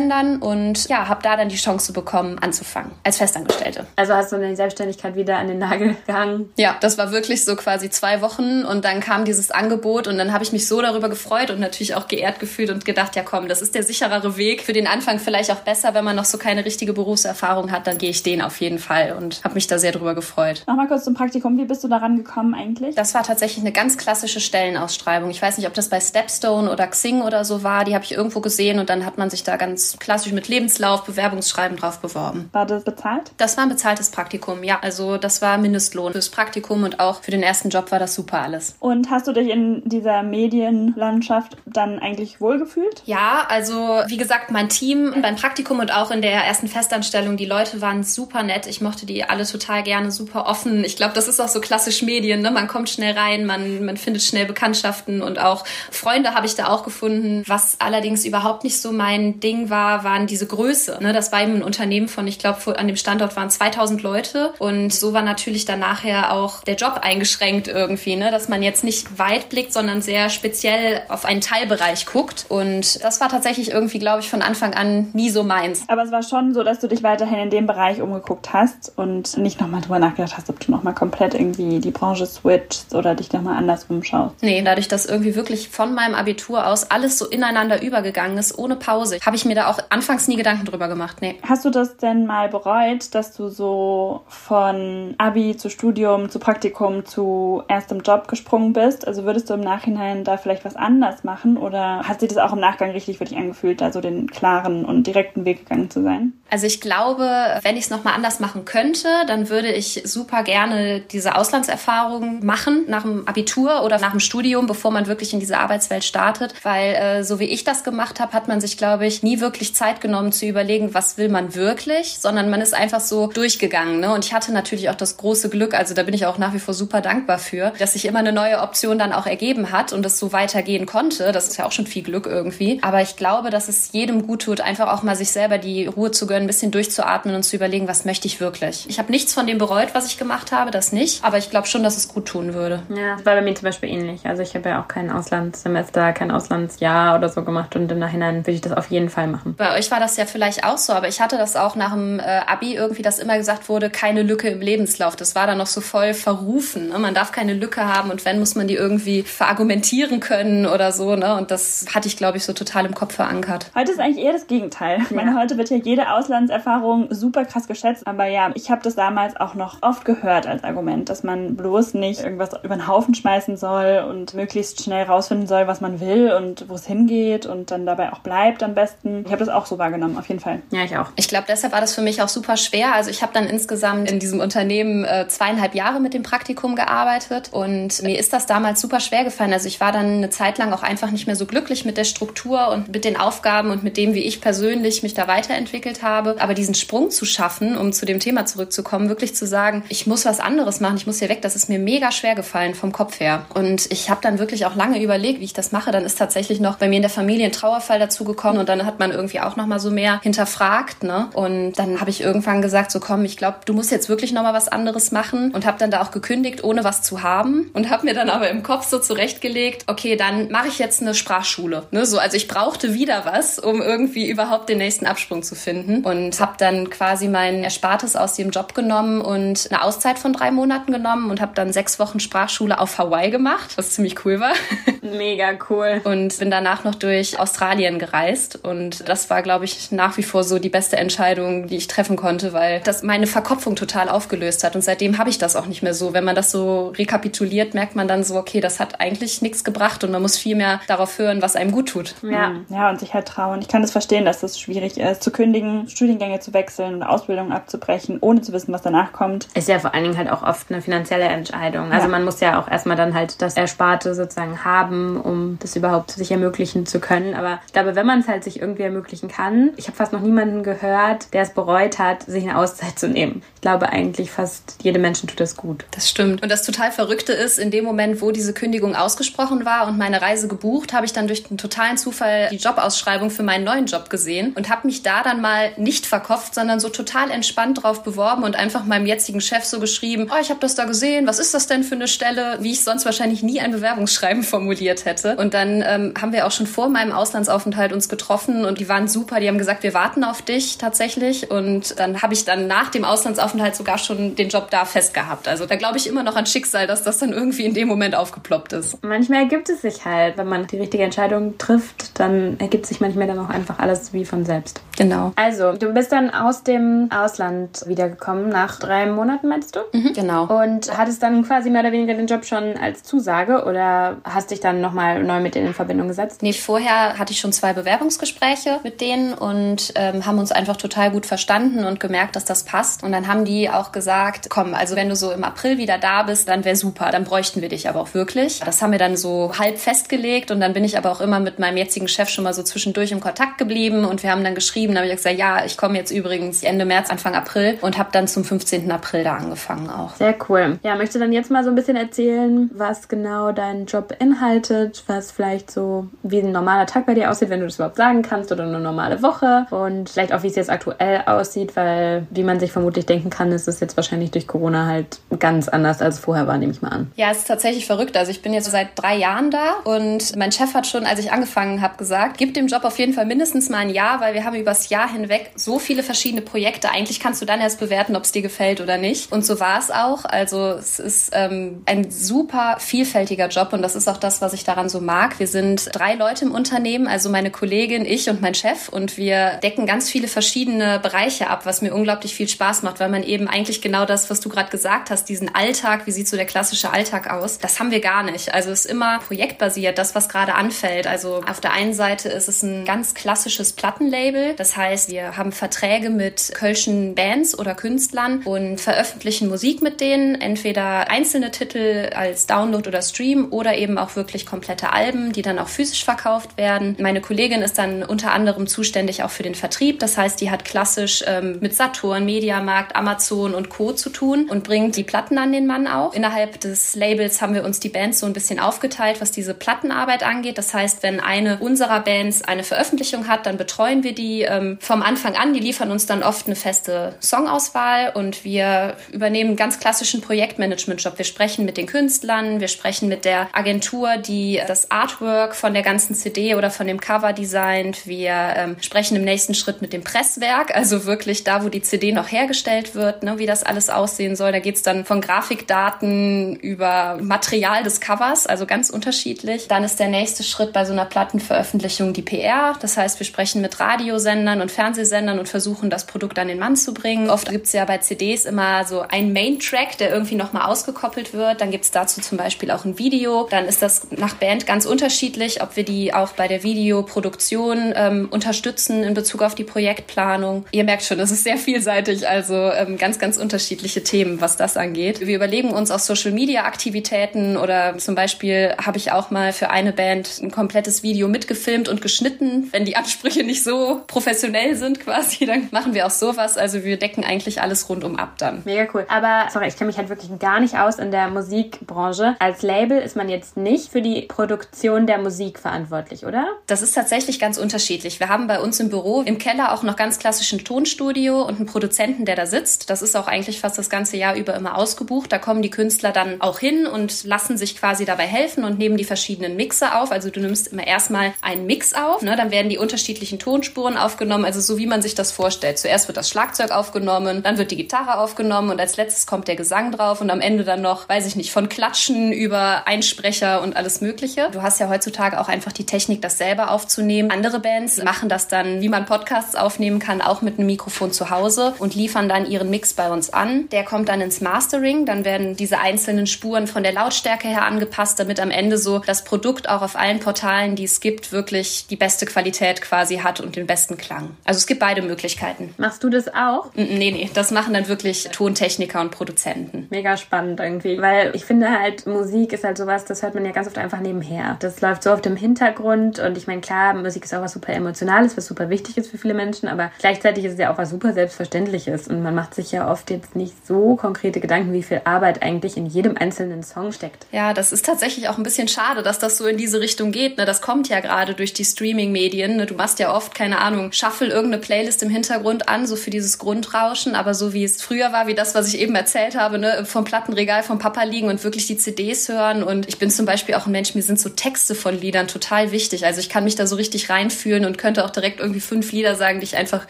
TV-Sendern und ja, habe da dann die Chance bekommen anzufangen als Festangestellte. Also hast du deine Selbstständigkeit wieder an den Nagel gehangen? Ja, das war wirklich so quasi zwei Wochen und dann kam dieses Angebot und dann habe ich mich so darüber gefreut und natürlich auch geehrt gefühlt und gedacht, ja komm, das ist der sicherere Weg. Für den Anfang vielleicht auch besser, wenn man noch so keine richtige Berufserfahrung hat, dann gehe ich den auf jeden Fall und habe mich da sehr drüber gefreut. Nochmal kurz zum Praktikum, wie bist du daran gekommen eigentlich? Das war tatsächlich eine ganz klassische Stellenausschreibung. Ich weiß nicht, ob das bei Stepstone oder Xing oder so war. Die habe ich irgendwo gesehen und dann hat man sich da ganz klassisch mit Lebenslauf, Bewerbungsschreiben drauf beworben. War das bezahlt? Das war ein bezahltes Praktikum, ja. Also das war Mindestlohn fürs Praktikum und auch für den ersten Job war das super alles. Und hast du dich in dieser Medienlandschaft dann eigentlich wohlgefühlt? Ja, also wie gesagt, mein Team beim Praktikum und auch in der ersten Festanstellung, die Leute waren super nett. Ich mochte die alle total gerne, super offen. Ich glaube, das ist auch so klassisch Medien. Ne? Man kommt schnell rein, man, man findet schnell Bekanntschaften und auch Freunde habe ich da auch gefunden. Was allerdings überhaupt nicht so mein Ding war, waren diese Größe. Ne? Das war eben ein Unternehmen von, ich glaube, an dem Standort waren 2000 Leute und so war natürlich dann nachher auch der Job eingeschränkt irgendwie, ne? dass man jetzt nicht weit blickt, sondern sehr speziell auf einen Teilbereich guckt. Und das war tatsächlich irgendwie, glaube ich, von Anfang an nie so meins. Aber es war schon so, dass du dich weiterhin in dem Bereich umgeguckt hast und nicht nochmal drüber nachgedacht hast, ob du nochmal komplett irgendwie die Branche switchst oder dich nochmal anders umschaust. Nee, dadurch, dass irgendwie wirklich von meinem Abitur aus alles so ineinander übergegangen ist, ohne Pause, habe ich mir da auch anfangs nie Gedanken drüber gemacht. Nee. Hast du das denn mal bereut, dass du so von Abi zu Studium zu Praktikum zu erstem Job gesprungen bist? Also würdest du im Nachhinein da vielleicht was anders machen oder hat sich das auch im Nachgang richtig für dich angefühlt, da so den klaren und direkten Weg gegangen zu sein? Also ich glaube, wenn ich es nochmal anders machen könnte, dann würde ich super gerne diese Auslandserfahrung machen nach dem Abitur oder nach dem Studium, bevor man wirklich in diese Arbeitswelt startet. Weil äh, so wie ich das gemacht habe, hat man sich, glaube ich, nie wirklich Zeit genommen zu überlegen, was will man wirklich, sondern man ist einfach so durchgegangen. Ne? Und ich hatte natürlich auch das große Glück, also da bin ich auch nach wie vor super dankbar für, dass sich immer eine neue Option dann auch ergeben hat und es so weitergehen konnte. Das ist ja auch schon viel Glück irgendwie. Aber ich glaube, dass es jedem gut tut, einfach auch mal sich selber die Ruhe zu gönnen, ein bisschen durchzuatmen und zu überlegen, was möchte ich wirklich. Ich habe nichts von dem bereut, was ich gemacht habe, das nicht. Aber ich glaube schon, dass es gut tun würde. Ja, war bei mir zum Beispiel ähnlich. Also ich habe ja auch kein Auslandssemester, kein Auslandsjahr oder so gemacht und im Nachhinein würde ich das auf jeden Fall machen. Bei euch war das ja vielleicht auch so, aber ich hatte das auch nach dem äh, Abi irgendwie, dass immer gesagt wurde, keine Lücke im Lebenslauf. Das war dann noch so voll verrufen. Ne? Man darf keine Lücke haben und wenn, muss man die irgendwie verargumentieren können oder so. Ne? Und das hatte ich, glaube ich, so total im Kopf verankert. Heute ist eigentlich eher das Gegenteil. Ich meine, heute wird ja jede Auslandserfahrung super krass geschätzt. Aber ja, ich habe das damals auch noch oft gehört als Argument, dass man bloß nicht irgendwas über den Haufen schmeißen soll und möglichst schnell rausfinden soll, was man will und wo es hingeht und dann dabei auch bleibt am besten. Ich habe das auch so wahrgenommen, auf jeden Fall. Ja, ich auch. Ich glaube, deshalb war das für mich auch super schwer. Also ich habe dann insgesamt in diesem Unternehmen äh, zweieinhalb Jahre mit dem Praktikum gearbeitet und mir ist das damals super schwer gefallen. Also ich war dann eine Zeit lang auch einfach nicht mehr so glücklich mit der Struktur und mit den Aufgaben und mit dem, wie ich persönlich mich da weiterentwickelt habe. Aber diesen Sprung zu schaffen, um zu dem Thema zurückzukommen, wirklich zu sagen, ich muss was anderes machen, ich muss hier weg, das ist mir mega schwer gefallen vom Kopf her. Und ich habe dann wirklich auch lange überlegt, wie ich das mache. Dann ist tatsächlich noch bei mir in der Familie ein Trauerfall dazu gekommen und dann hat man irgendwie auch noch mal so mehr hinterfragt. Ne? Und dann habe ich irgendwann gesagt, so komm, ich glaube, du musst jetzt wirklich noch mal was anderes machen und habe dann da auch gekündigt, ohne was zu haben und habe mir dann aber im Kopf so zurechtgelegt, okay, dann mache ich jetzt eine Sprachschule. Ne? So, also ich brauchte wieder was, um irgendwie überhaupt den nächsten Absprung zu finden und habe dann quasi mein Erspartes aus dem Job genommen und eine Auszeit von drei Monaten genommen und habe dann sechs Wochen Sprachschule auf Hawaii gemacht, was ziemlich cool war. Mega cool. Und bin danach noch durch Australien gereist und das war, glaube ich, nach wie vor so die beste Entscheidung, die ich treffen konnte, weil das meine Verkopfung total aufgelöst hat und seitdem habe ich das auch nicht mehr so. Wenn man das so rekapituliert, merkt man dann so, okay, das hat eigentlich nichts gebracht und man muss viel mehr darauf hören, was einem gut tut. Ja. Ja, und sich halt trauen. Ich kann das verstehen, dass das schwierig ist, zu kündigen, Studiengänge zu wechseln und Ausbildung abzubrechen, ohne zu wissen, was danach kommt. Ist ja vor allen Dingen halt auch oft eine finanzielle Entscheidung. Also Ja. man muss ja auch erstmal dann halt das Ersparte sozusagen haben, um das überhaupt sich ermöglichen zu können. Aber ich glaube, wenn man es halt sich irgendwie ermöglichen ermöglichen kann. Ich habe fast noch niemanden gehört, der es bereut hat, sich eine Auszeit zu nehmen. Ich glaube eigentlich fast jede Menschen tut das gut. Das stimmt. Und das total Verrückte ist, in dem Moment, wo diese Kündigung ausgesprochen war und meine Reise gebucht, habe ich dann durch einen totalen Zufall die Jobausschreibung für meinen neuen Job gesehen und habe mich da dann mal nicht verkopft, sondern so total entspannt drauf beworben und einfach meinem jetzigen Chef so geschrieben, oh, ich habe das da gesehen, was ist das denn für eine Stelle, wie ich sonst wahrscheinlich nie ein Bewerbungsschreiben formuliert hätte. Und dann ähm, haben wir auch schon vor meinem Auslandsaufenthalt uns getroffen und die waren super, die haben gesagt, wir warten auf dich tatsächlich und dann habe ich dann nach dem Auslandsaufenthalt sogar schon den Job da festgehabt. Also da glaube ich immer noch an Schicksal, dass das dann irgendwie in dem Moment aufgeploppt ist. Manchmal ergibt es sich halt, wenn man die richtige Entscheidung trifft, dann ergibt sich manchmal dann auch einfach alles wie von selbst. Genau. Also, du bist dann aus dem Ausland wiedergekommen, nach drei Monaten, meinst du? Mhm, genau. Und hattest dann quasi mehr oder weniger den Job schon als Zusage oder hast dich dann nochmal neu mit denen in Verbindung gesetzt? Nee, vorher hatte ich schon zwei Bewerbungsgespräche mit denen und ähm, haben uns einfach total gut verstanden und gemerkt, dass das passt. Und dann haben die auch gesagt, komm, also wenn du so im April wieder da bist, dann wäre super, dann bräuchten wir dich aber auch wirklich. Das haben wir dann so halb festgelegt und dann bin ich aber auch immer mit meinem jetzigen Chef schon mal so zwischendurch im Kontakt geblieben und wir haben dann geschrieben, da habe ich gesagt, ja, ich komme jetzt übrigens Ende März, Anfang April und habe dann zum 15. April da angefangen auch. Sehr cool. Ja, möchte dann jetzt mal so ein bisschen erzählen, was genau dein Job beinhaltet, was vielleicht so wie ein normaler Tag bei dir aussieht, wenn du das überhaupt sagen kannst oder eine normale Woche und vielleicht auch wie es jetzt aktuell aussieht, weil wie man sich vermutlich denken kann, ist es jetzt wahrscheinlich durch Corona halt ganz anders als vorher war, nehme ich mal an. Ja, es ist tatsächlich verrückt. Also ich bin jetzt seit drei Jahren da und mein Chef hat schon, als ich angefangen habe, gesagt, gib dem Job auf jeden Fall mindestens mal ein Jahr, weil wir haben übers Jahr hinweg so viele verschiedene Projekte. Eigentlich kannst du dann erst bewerten, ob es dir gefällt oder nicht. Und so war es auch. Also es ist ähm, ein super vielfältiger Job und das ist auch das, was ich daran so mag. Wir sind drei Leute im Unternehmen, also meine Kollegin, ich und mein Chef und wir decken ganz viele verschiedene Bereiche ab, was mir unglaublich viel Spaß macht, weil man eben eigentlich genau das, was du gerade gesagt hast, diesen Alltag, wie sieht so der klassische Alltag aus, das haben wir gar nicht. Also es ist immer projektbasiert, das, was gerade anfällt. Also auf der einen Seite ist es ein ganz klassisches Plattenlabel. Das heißt, wir haben Verträge mit kölschen Bands oder Künstlern und veröffentlichen Musik mit denen. Entweder einzelne Titel als Download oder Stream oder eben auch wirklich komplette Alben, die dann auch physisch verkauft werden. Meine Kollegin ist dann unter anderem zuständig auch für den Vertrieb. Das heißt, die hat klassisch ähm, mit Saturn, Mediamarkt, Amazon und Co. zu tun und bringt die Platten an den Mann auch. Innerhalb des Labels haben wir uns die Bands so ein bisschen aufgeteilt, was diese Plattenarbeit angeht. Das heißt, wenn eine unserer Bands eine Veröffentlichung hat, dann betreuen wir die ähm, vom Anfang an. Die liefern uns dann oft eine feste Songauswahl und wir übernehmen einen ganz klassischen Projektmanagement-Job. Wir sprechen mit den Künstlern, wir sprechen mit der Agentur, die das Artwork von der ganzen CD oder von dem Cover designt. Wir ähm, sprechen im nächsten Schritt mit dem Presswerk, also wirklich da, wo die CD noch hergestellt wird, ne, wie das alles aussehen soll. Da geht's dann von Grafikdaten über Material des Covers, also ganz unterschiedlich. Dann ist der nächste Schritt bei so einer Plattenveröffentlichung die PR. Das heißt, wir sprechen mit Radiosendern und Fernsehsendern und versuchen, das Produkt an den Mann zu bringen. Oft gibt's ja bei CDs immer so einen Main-Track, der irgendwie nochmal ausgekoppelt wird. Dann gibt's dazu zum Beispiel auch ein Video. Dann ist das nach Band ganz unterschiedlich, ob wir die auch bei der Videoproduktion ähm, unterstützen in Bezug auf die Projektplanung. Ihr merkt schon, es ist sehr vielseitig, also ähm, ganz, ganz unterschiedliche Themen, was das angeht. Wir überlegen uns auch Social-Media-Aktivitäten oder zum Beispiel habe ich auch mal für eine Band ein komplettes Video mitgefilmt und geschnitten. Wenn die Ansprüche nicht so professionell sind quasi, dann machen wir auch sowas. Also wir decken eigentlich alles rundum ab dann. Mega cool. Aber sorry, ich kenne mich halt wirklich gar nicht aus in der Musikbranche. Als Label ist man jetzt nicht für die Produktion der Musik verantwortlich, oder? Das ist tatsächlich ganz unterschiedlich. Wir haben bei uns im Büro im Keller auch noch ganz klassischen Tonstudio und einen Produzenten, der da sitzt. Das ist auch eigentlich fast das ganze Jahr über immer ausgebucht. Da kommen die Künstler dann auch hin und lassen sich quasi dabei helfen und nehmen die verschiedenen Mixe auf. Also du nimmst immer erstmal einen Mix auf, ne? dann werden die unterschiedlichen Tonspuren aufgenommen, also so wie man sich das vorstellt. Zuerst wird das Schlagzeug aufgenommen, dann wird die Gitarre aufgenommen und als letztes kommt der Gesang drauf und am Ende dann noch, weiß ich nicht, von Klatschen über Einsprecher und alles Mögliche. Du hast ja heutzutage auch einfach die Technik, das selber aufzunehmen. Andere Bands machen das dann, wie man Podcasts aufnehmen kann, auch mit einem Mikrofon zu Hause und liefern dann ihren Mix bei uns an. Der kommt dann ins Mastering, dann werden diese einzelnen Spuren von der Lautstärke her angepasst, damit am Ende so das Produkt auch auf allen Portalen, die es gibt, wirklich die beste Qualität quasi hat und den besten Klang. Also es gibt beide Möglichkeiten. Machst du das auch? Nee, nee, das machen dann wirklich Tontechniker und Produzenten. Mega spannend irgendwie, weil ich finde halt, Musik ist halt sowas, das hört man ja ganz oft einfach nebenher. Das läuft so auf dem Hintergrund und ich meine, klar, Musik ist auch was super Emotionales, was super wichtig ist für viele Menschen, aber gleichzeitig ist es ja auch was super Selbstverständliches und man macht sich ja oft jetzt nicht so konkrete Gedanken, wie viel Arbeit eigentlich in jedem einzelnen Song steckt. Ja, das ist tatsächlich auch ein bisschen schade, dass das so in diese Richtung geht. Ne? Das kommt ja gerade durch die Streaming-Medien. Ne? Du machst ja oft, keine Ahnung, shuffle irgendeine Playlist im Hintergrund an, so für dieses Grundrauschen, aber so wie es früher war, wie das, was ich eben erzählt habe, ne? vom Plattenregal vom Papa liegen und wirklich die CDs hören. Und ich bin zum Beispiel auch ein Mensch, mir sind so Texte von Liedern total wichtig. Also ich kann mich da so richtig reinfühlen und könnte auch direkt irgendwie fünf Lieder sagen, die ich einfach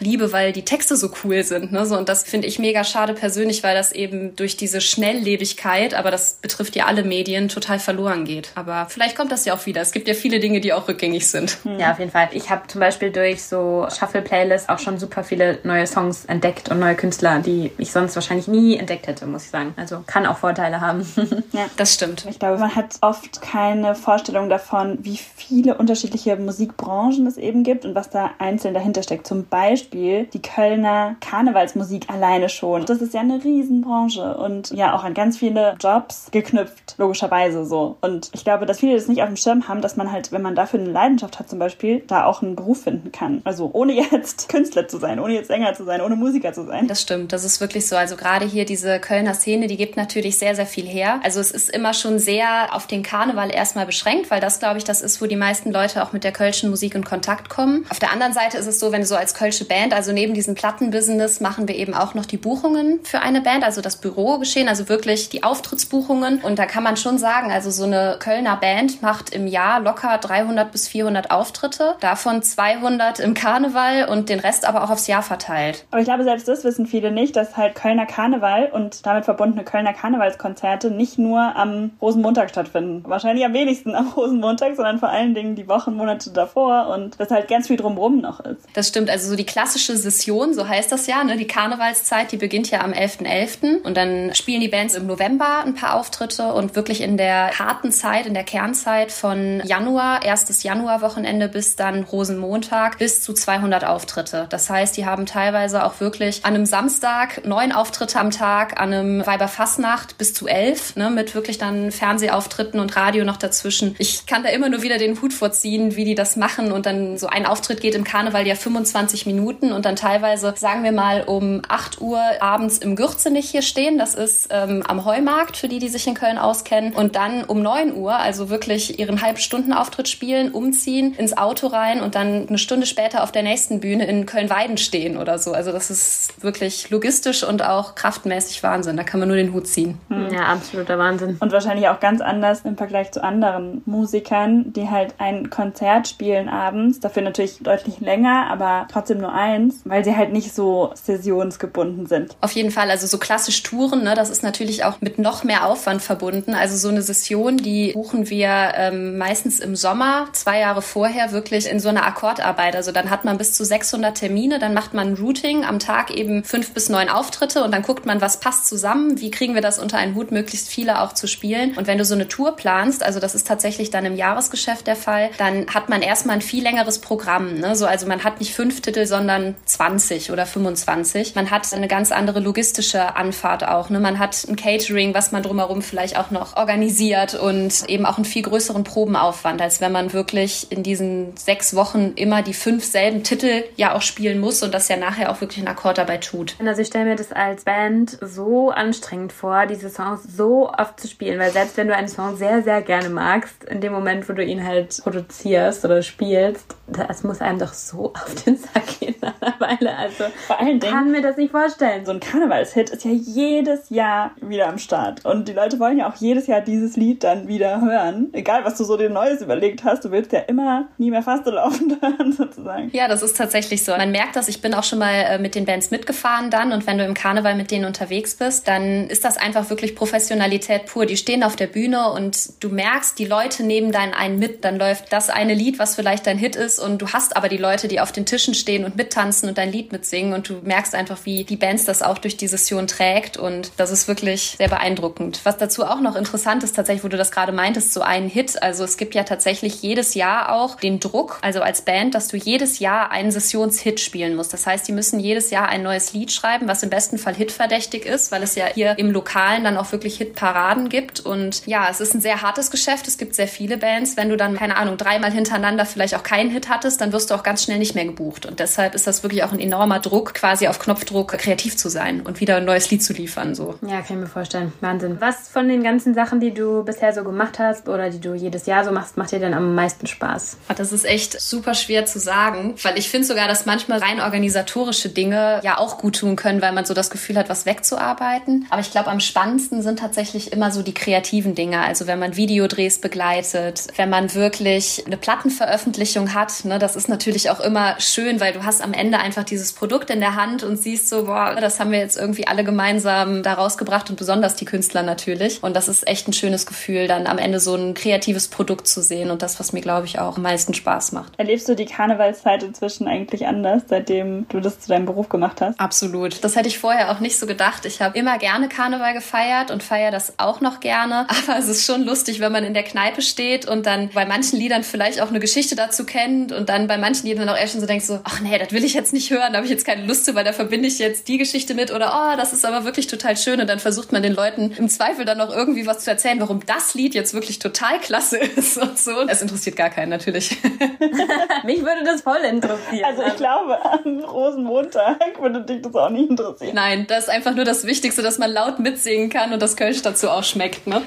liebe, weil die Texte so cool sind. Ne? So, und das finde ich mega schade persönlich, weil das eben durch diese Schnelllebigkeit, aber das betrifft ja alle Medien, total verloren geht. Aber vielleicht kommt das ja auch wieder. Es gibt ja viele Dinge, die auch rückgängig sind. Ja, auf jeden Fall. Ich habe zum Beispiel durch so Shuffle-Playlists auch schon super viele neue Songs entdeckt und neue Künstler, die ich sonst wahrscheinlich nie entdeckt hätte, muss ich sagen. Also kann auch Vorteile haben. ja, das stimmt. Ich glaube, man hat oft keine Vorstellung davon, wie viele unterschiedliche Musikbranchen es eben gibt und was da einzeln dahinter steckt. Zum Beispiel die Kölner Karnevalsmusik alleine schon. Das ist ja eine Riesenbranche und ja auch an ganz viele Jobs geknüpft, logischerweise so. Und ich glaube, dass viele das nicht auf dem Schirm haben, dass man halt, wenn man dafür eine Leidenschaft hat zum Beispiel, da auch einen Beruf finden kann. Also ohne jetzt Künstler zu sein, ohne jetzt Sänger zu sein, ohne Musiker zu sein. Das stimmt, das ist wirklich so. Also gerade hier diese Kölner Szene, die gibt natürlich sehr, sehr viel her. Also es ist immer schon sehr auf den Karneval erstmal beschränkt, weil das, glaube ich, das ist, wo die meisten Leute auch mit der kölschen Musik in Kontakt kommen. Auf der anderen Seite ist es so, wenn du so als kölsche Band, also neben diesem Plattenbusiness, machen wir eben auch noch die Buchungen für eine Band, also das Bürogeschehen, also wirklich die Auftrittsbuchungen. Und da kann man schon sagen, also so eine Kölner Band macht im Jahr locker 300 bis 400 Auftritte, davon 200 im Karneval und den Rest aber auch aufs Jahr verteilt. Aber ich glaube, selbst das wissen viele nicht, dass halt Kölner Karneval und damit verbundene Kölner Karnevalskonzerte nicht nur am Rosenmontag stattfinden. Wahrscheinlich am wenigsten am Rosenmontag, sondern vor allen Dingen die Wochen, Monate davor und dass halt ganz viel drumrum noch ist. Das stimmt, also so die klassische Session, so heißt das ja, ne? die Karnevalszeit, die beginnt ja am 11.11. .11. und dann spielen die Bands im November ein paar Auftritte und wirklich in der harten Zeit, in der Kernzeit von Januar, erstes Januarwochenende bis dann Rosenmontag bis zu 200 Auftritte. Das heißt, die haben teilweise auch wirklich an einem Samstag neun Auftritte am Tag, an einem Weiberfassnacht bis zu elf, ne, mit wirklich dann Fernsehauftritten und Radio noch dazwischen. Ich kann da immer nur wieder den Hut vorziehen, wie die das machen und dann so ein Auftritt geht im Karneval ja 25 Minuten und dann teilweise, sagen wir mal, um 8 Uhr abends im Gürzenich hier stehen. Das ist ähm, am Heumarkt, für die, die sich in Köln auskennen. Und dann um 9 Uhr, also wirklich ihren Halbstundenauftritt spielen, umziehen, ins Auto rein und dann eine Stunde später auf der nächsten Bühne in Köln-Weiden stehen oder so. Also das ist wirklich logistisch und auch kraftmäßig Wahnsinn. Da kann man nur den Hut ziehen. Hm. Ja, absoluter Wahnsinn. Und wahrscheinlich auch ganz anders im Vergleich zu anderen Musikern, die halt ein Konzert spielen abends. Dafür natürlich deutlich länger, aber trotzdem nur eins, weil sie halt nicht so sessionsgebunden sind. Auf jeden Fall. Also so klassisch Touren, ne, das ist natürlich auch mit noch mehr Aufwand verbunden. Also so eine Session, die buchen wir ähm, meistens im Sommer, zwei Jahre vorher, wirklich in so einer Akkordarbeit. Also dann hat man bis zu 600 Termine, dann macht man ein Routing, am Tag eben fünf bis neun Auftritte und dann guckt man, was passt zusammen, wie kriegen wir das unter einen Hut, möglichst viele auch zu spielen. Und wenn du so eine Tour planst, also das ist tatsächlich dann im Jahresgeschäft der Fall, dann hat man erstmal ein viel längeres Programm. Ne? So, also man hat nicht fünf Titel, sondern 20 oder 25. Man hat eine ganz andere logistische Anfahrt auch. Ne? Man hat ein Catering, was man drumherum vielleicht auch noch organisiert und eben auch einen viel größeren Probenaufwand, als wenn man wirklich in diesen sechs Wochen immer die fünf selben Titel ja auch spielen muss und das ja nachher auch wirklich in Akkordarbeit tut. Also ich stelle mir das als Band so anstrengend vor, diese Songs so oft zu spielen, weil selbst wenn du einen Song sehr, sehr gerne magst, in dem Moment, wo du ihn halt produzierst oder spielst, das muss einem doch so auf den Sack gehen nach einer Weile. Also vor allen Dingen kann mir das nicht vorstellen. So ein Karnevalshit ist ja jedes Jahr wieder am Start und die Leute wollen ja auch jedes Jahr dieses Lied dann wieder hören. Egal, was du so dir Neues überlegt hast, du willst ja immer nie mehr fast laufen hören sozusagen. Ja, das ist tatsächlich so. Man merkt das. Ich bin auch schon mal äh, mit den Bands mitgefahren dann und wenn du im Karneval mit denen unterwegs bist, dann ist das einfach wirklich Professionalität pur. Die stehen auf der Bühne und du merkst, die Leute nehmen dann einen mit. Dann läuft das eine Lied, was vielleicht dein Hit ist und du hast aber die Leute, die auf den Tischen stehen und mittanzen und dein Lied mitsingen und du merkst einfach, wie die Bands das auch durch die Session trägt und das ist wirklich sehr beeindruckend. Was dazu auch noch interessant ist, tatsächlich, wo du das gerade meintest, so ein Hit. Also es gibt ja tatsächlich jedes Jahr auch den Druck, also als Band, dass du jedes Jahr einen Sessionshit spielen musst. Das heißt, die müssen jedes Jahr ein neues Lied schreiben, was im besten Fall hitverdächtig ist, weil es ja hier im Lokalen dann auch wirklich Hitparaden gibt. Und ja, es ist ein sehr hartes Geschäft. Es gibt sehr viele Bands. Wenn du dann, keine Ahnung, dreimal hintereinander vielleicht auch keinen Hit Auftritt hattest, dann wirst du auch ganz schnell nicht mehr gebucht. Und deshalb ist das wirklich auch ein enormer Druck, quasi auf Knopfdruck kreativ zu sein und wieder ein neues Lied zu liefern. So. Ja, kann ich mir vorstellen. Wahnsinn. Was von den ganzen Sachen, die du bisher so gemacht hast oder die du jedes Jahr so machst, macht dir denn am meisten Spaß? Das ist echt super schwer zu sagen, weil ich finde sogar, dass manchmal rein organisatorische Dinge ja auch gut tun können, weil man so das Gefühl hat, was wegzuarbeiten. Aber ich glaube, am spannendsten sind tatsächlich immer so die kreativen Dinge. Also wenn man Videodrehs begleitet, wenn man wirklich eine Plattenveröffentlichung hat, ne, das ist natürlich auch immer schön, weil du hast am Ende einfach dieses Produkt in der Hand und siehst so, boah, das haben wir jetzt irgendwie alle gemeinsam da rausgebracht und besonders die Künstler natürlich. Und das ist echt ein schönes Gefühl, dann am Ende so ein kreatives Produkt zu sehen und das, was mir, glaube ich, auch am meisten Spaß macht. Erlebst du die Karnevalszeit inzwischen eigentlich anders, seitdem du das zu deinem Beruf gemacht hast? Absolut. Das hätte ich vorher auch nicht so gedacht. Ich habe immer gerne Karneval gefeiert und feiere das auch noch gerne. Aber es ist schon lustig, wenn man in der Kneipe steht und dann bei manchen Liedern vielleicht auch eine Geschichte dazu kennt und dann bei manchen Liedern auch erst schon so denkt so, ach nee, das will ich jetzt nicht hören, da habe ich jetzt keine Lust zu, weil da verbinde ich jetzt die Geschichte mit oder oh, das ist aber wirklich total schön und dann versucht man den Leuten im Zweifel dann noch irgendwie was zu erzählen, warum das Lied jetzt wirklich total klasse ist und so. Es interessiert gar keinen natürlich. Mich würde das voll interessieren. Also ich glaube, am Rosenmontag würde dich das auch nicht interessieren. Nein, das ist einfach nur das Wichtigste, dass man laut mitsingen kann und das Kölsch dazu auch schmeckt, ne?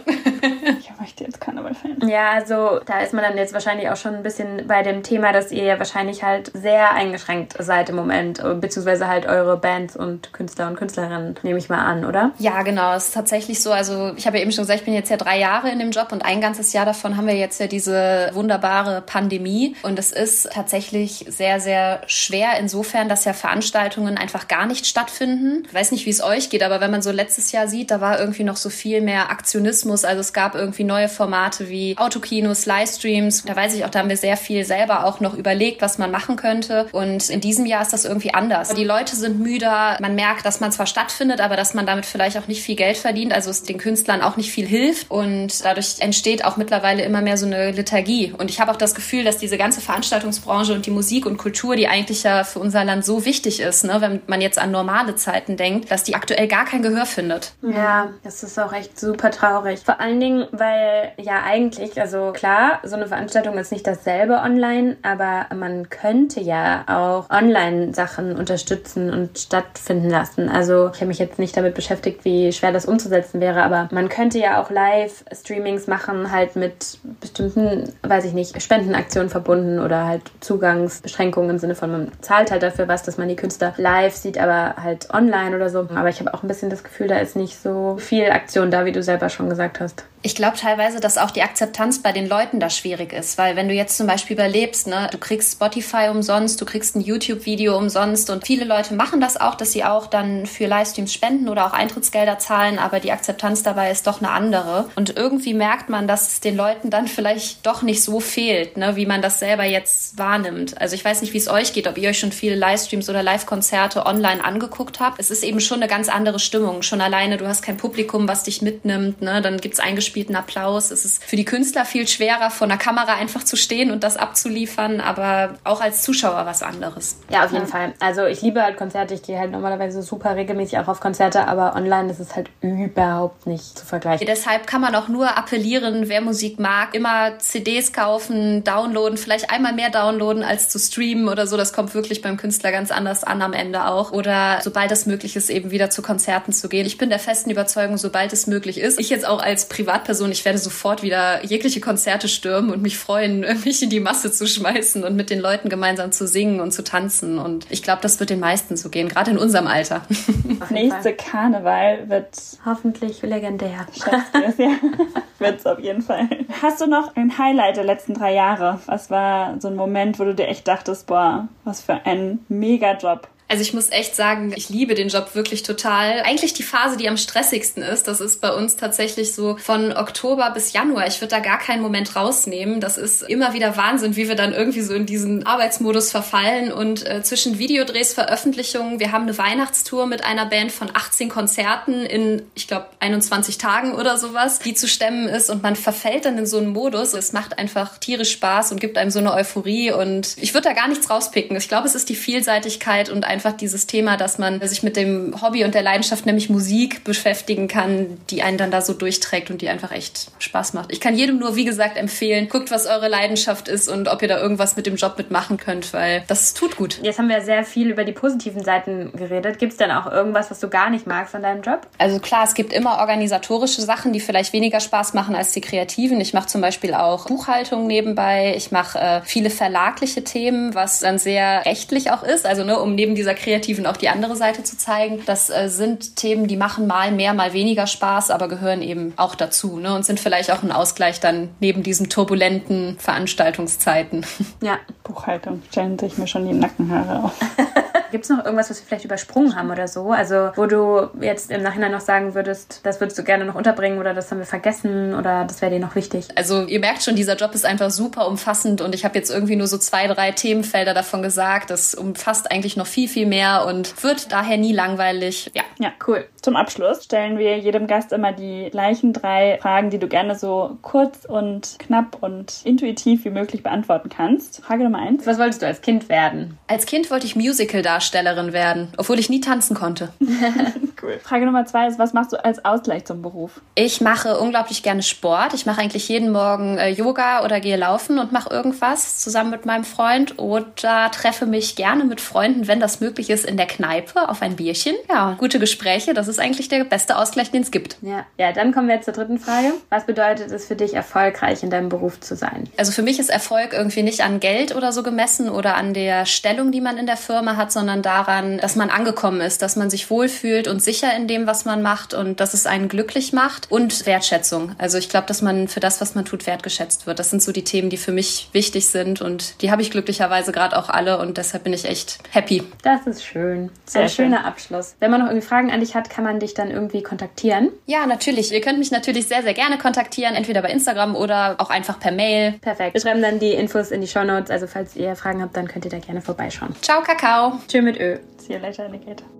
ich möchte jetzt Karneval feiern. Ja, also da ist man dann jetzt wahrscheinlich auch schon ein bisschen bei dem Thema, dass ihr ja wahrscheinlich halt sehr eingeschränkt seid im Moment, beziehungsweise halt eure Bands und Künstler und Künstlerinnen, nehme ich mal an, oder? Ja, genau. Es ist tatsächlich so. Also ich habe ja eben schon gesagt, ich bin jetzt ja drei Jahre in dem Job und ein ganzes Jahr davon haben wir jetzt ja diese wunderbare Pandemie. Und es ist tatsächlich sehr, sehr schwer insofern, dass ja Veranstaltungen einfach gar nicht stattfinden. Ich weiß nicht, wie es euch geht, aber wenn man so letztes Jahr sieht, da war irgendwie noch so viel mehr Aktionismus. Also es gab irgendwie neue Formate wie Autokinos, Livestreams. Da weiß ich auch, da haben wir sehr viel selber auch noch überlegt, was man machen könnte. Und in diesem Jahr ist das irgendwie anders. Die Leute sind müder. Man merkt, dass man zwar stattfindet, aber dass man damit vielleicht auch nicht viel Geld verdient. Also es den Künstlern auch nicht viel hilft. Und dadurch entsteht auch mittlerweile immer mehr so eine Lethargie. Und ich habe auch das Gefühl, dass diese ganze Veranstaltungsbranche und die Musik und Kultur, die eigentlich ja für unser Land so wichtig ist, ne, wenn man jetzt an normale Zeiten denkt, dass die aktuell gar kein Gehör findet. Ja, das ist auch echt super traurig. Vor allen Dingen, weil ja eigentlich, also klar, so eine Veranstaltung ist nicht dasselbe online, aber man könnte ja auch online Sachen unterstützen und stattfinden lassen. Also ich habe mich jetzt nicht damit beschäftigt, wie schwer das umzusetzen wäre, aber man könnte ja auch Live-Streamings machen, halt mit bestimmten, weiß ich nicht, Spendenaktionen verbunden oder halt Zugangsbeschränkungen im Sinne von, man zahlt halt dafür was, dass man die Künstler live sieht, aber halt online oder so. Aber ich habe auch ein bisschen das Gefühl, da ist nicht so viel Aktion da, wie du selber schon gesagt hast. Ich glaube teilweise, dass auch die Akzeptanz bei den Leuten da schwierig ist, weil wenn du jetzt zum Beispiel überlebst, ne, du kriegst Spotify umsonst, du kriegst ein YouTube-Video umsonst und viele Leute machen das auch, dass sie auch dann für Livestreams spenden oder auch Eintrittsgelder zahlen, aber die Akzeptanz dabei ist doch eine andere. Und irgendwie merkt man, dass es den Leuten dann vielleicht doch nicht so fehlt, ne, wie man das selber jetzt wahrnimmt. Also ich weiß nicht, wie es euch geht, ob ihr euch schon viele Livestreams oder Live-Konzerte online angeguckt habt. Es ist eben schon eine ganz andere Stimmung. Schon alleine, du hast kein Publikum, was dich mitnimmt, ne, dann gibt's eingespielt gespielten Applaus. Es ist für die Künstler viel schwerer, vor einer Kamera einfach zu stehen und das abzuliefern, aber auch als Zuschauer was anderes. Ja, auf jeden ja. Fall. Also ich liebe halt Konzerte. Ich gehe halt normalerweise super regelmäßig auch auf Konzerte, aber online ist es halt überhaupt nicht zu vergleichen. Deshalb kann man auch nur appellieren, wer Musik mag, immer CDs kaufen, downloaden, vielleicht einmal mehr downloaden als zu streamen oder so. Das kommt wirklich beim Künstler ganz anders an am Ende auch. Oder sobald es möglich ist, eben wieder zu Konzerten zu gehen. Ich bin der festen Überzeugung, sobald es möglich ist, ich jetzt auch als Privat Privatperson, ich werde sofort wieder jegliche Konzerte stürmen und mich freuen, mich in die Masse zu schmeißen und mit den Leuten gemeinsam zu singen und zu tanzen. Und ich glaube, das wird den meisten so gehen, gerade in unserem Alter. Nächste Karneval wird hoffentlich legendär. Schätze ja. Wird's auf jeden Fall. Hast du noch ein Highlight der letzten drei Jahre? Was war so ein Moment, wo du dir echt dachtest, boah, was für ein Mega-Job? Also ich muss echt sagen, ich liebe den Job wirklich total. Eigentlich die Phase, die am stressigsten ist, das ist bei uns tatsächlich so von Oktober bis Januar. Ich würde da gar keinen Moment rausnehmen. Das ist immer wieder Wahnsinn, wie wir dann irgendwie so in diesen Arbeitsmodus verfallen und äh, zwischen Videodrehs, Veröffentlichungen. Wir haben eine Weihnachtstour mit einer Band von 18 Konzerten in, ich glaube, 21 Tagen oder sowas, die zu stemmen ist und man verfällt dann in so einen Modus. Es macht einfach tierisch Spaß und gibt einem so eine Euphorie und ich würde da gar nichts rauspicken. Ich glaube, es ist die Vielseitigkeit und einfach dieses Thema, dass man sich mit dem Hobby und der Leidenschaft, nämlich Musik, beschäftigen kann, die einen dann da so durchträgt und die einfach echt Spaß macht. Ich kann jedem nur, wie gesagt, empfehlen, guckt, was eure Leidenschaft ist und ob ihr da irgendwas mit dem Job mitmachen könnt, weil das tut gut. Jetzt haben wir sehr viel über die positiven Seiten geredet. Gibt es denn auch irgendwas, was du gar nicht magst an deinem Job? Also klar, es gibt immer organisatorische Sachen, die vielleicht weniger Spaß machen als die kreativen. Ich mache zum Beispiel auch Buchhaltung nebenbei. Ich mache äh, viele verlagliche Themen, was dann sehr rechtlich auch ist. Also ne, um neben dieser kreativen auch die andere Seite zu zeigen. Das äh, sind Themen, die machen mal mehr, mal weniger Spaß, aber gehören eben auch dazu ne, und sind vielleicht auch ein Ausgleich dann neben diesen turbulenten Veranstaltungszeiten. Ja, Buchhaltung stellen sich mir schon die Nackenhaare auf. Gibt es noch irgendwas, was wir vielleicht übersprungen haben oder so? Also, wo du jetzt im Nachhinein noch sagen würdest, das würdest du gerne noch unterbringen oder das haben wir vergessen oder das wäre dir noch wichtig? Also, ihr merkt schon, dieser Job ist einfach super umfassend und ich habe jetzt irgendwie nur so zwei, drei Themenfelder davon gesagt. Das umfasst eigentlich noch viel, viel mehr und wird daher nie langweilig. Ja. Ja, cool. Zum Abschluss stellen wir jedem Gast immer die gleichen drei Fragen, die du gerne so kurz und knapp und intuitiv wie möglich beantworten kannst. Frage Nummer eins. Was wolltest du als Kind werden? Als Kind wollte ich Musical-Darstellerin werden, obwohl ich nie tanzen konnte. cool. Frage Nummer zwei ist, was machst du als Ausgleich zum Beruf? Ich mache unglaublich gerne Sport. Ich mache eigentlich jeden Morgen äh, Yoga oder gehe laufen und mache irgendwas zusammen mit meinem Freund oder treffe mich gerne mit Freunden, wenn das möglich ist, in der Kneipe auf ein Bierchen. Ja, gute Gespräche, das ist eigentlich der beste Ausgleich, den es gibt. Ja. ja, dann kommen wir jetzt zur dritten Frage. Was bedeutet es für dich, erfolgreich in deinem Beruf zu sein? Also für mich ist Erfolg irgendwie nicht an Geld oder so gemessen oder an der Stellung, die man in der Firma hat, sondern daran, dass man angekommen ist, dass man sich wohlfühlt und sicher in dem, was man macht und dass es einen glücklich macht und Wertschätzung. Also ich glaube, dass man für das, was man tut, wertgeschätzt wird. Das sind so die Themen, die für mich wichtig sind und die habe ich glücklicherweise gerade auch alle und deshalb bin ich echt happy. Das ist schön. Sehr schöner schön. Abschluss. Wenn man noch irgendwie Fragen an dich hat, kann man dich dann irgendwie kontaktieren? Ja, natürlich. Ihr könnt mich natürlich sehr, sehr gerne kontaktieren, entweder bei Instagram oder auch einfach per Mail. Perfekt. Wir schreiben dann die Infos in die Show Notes. Also falls ihr Fragen habt, dann könnt ihr da gerne vorbeischauen. Ciao, Kakao. Tschö mit Ö. See you later, Alligator.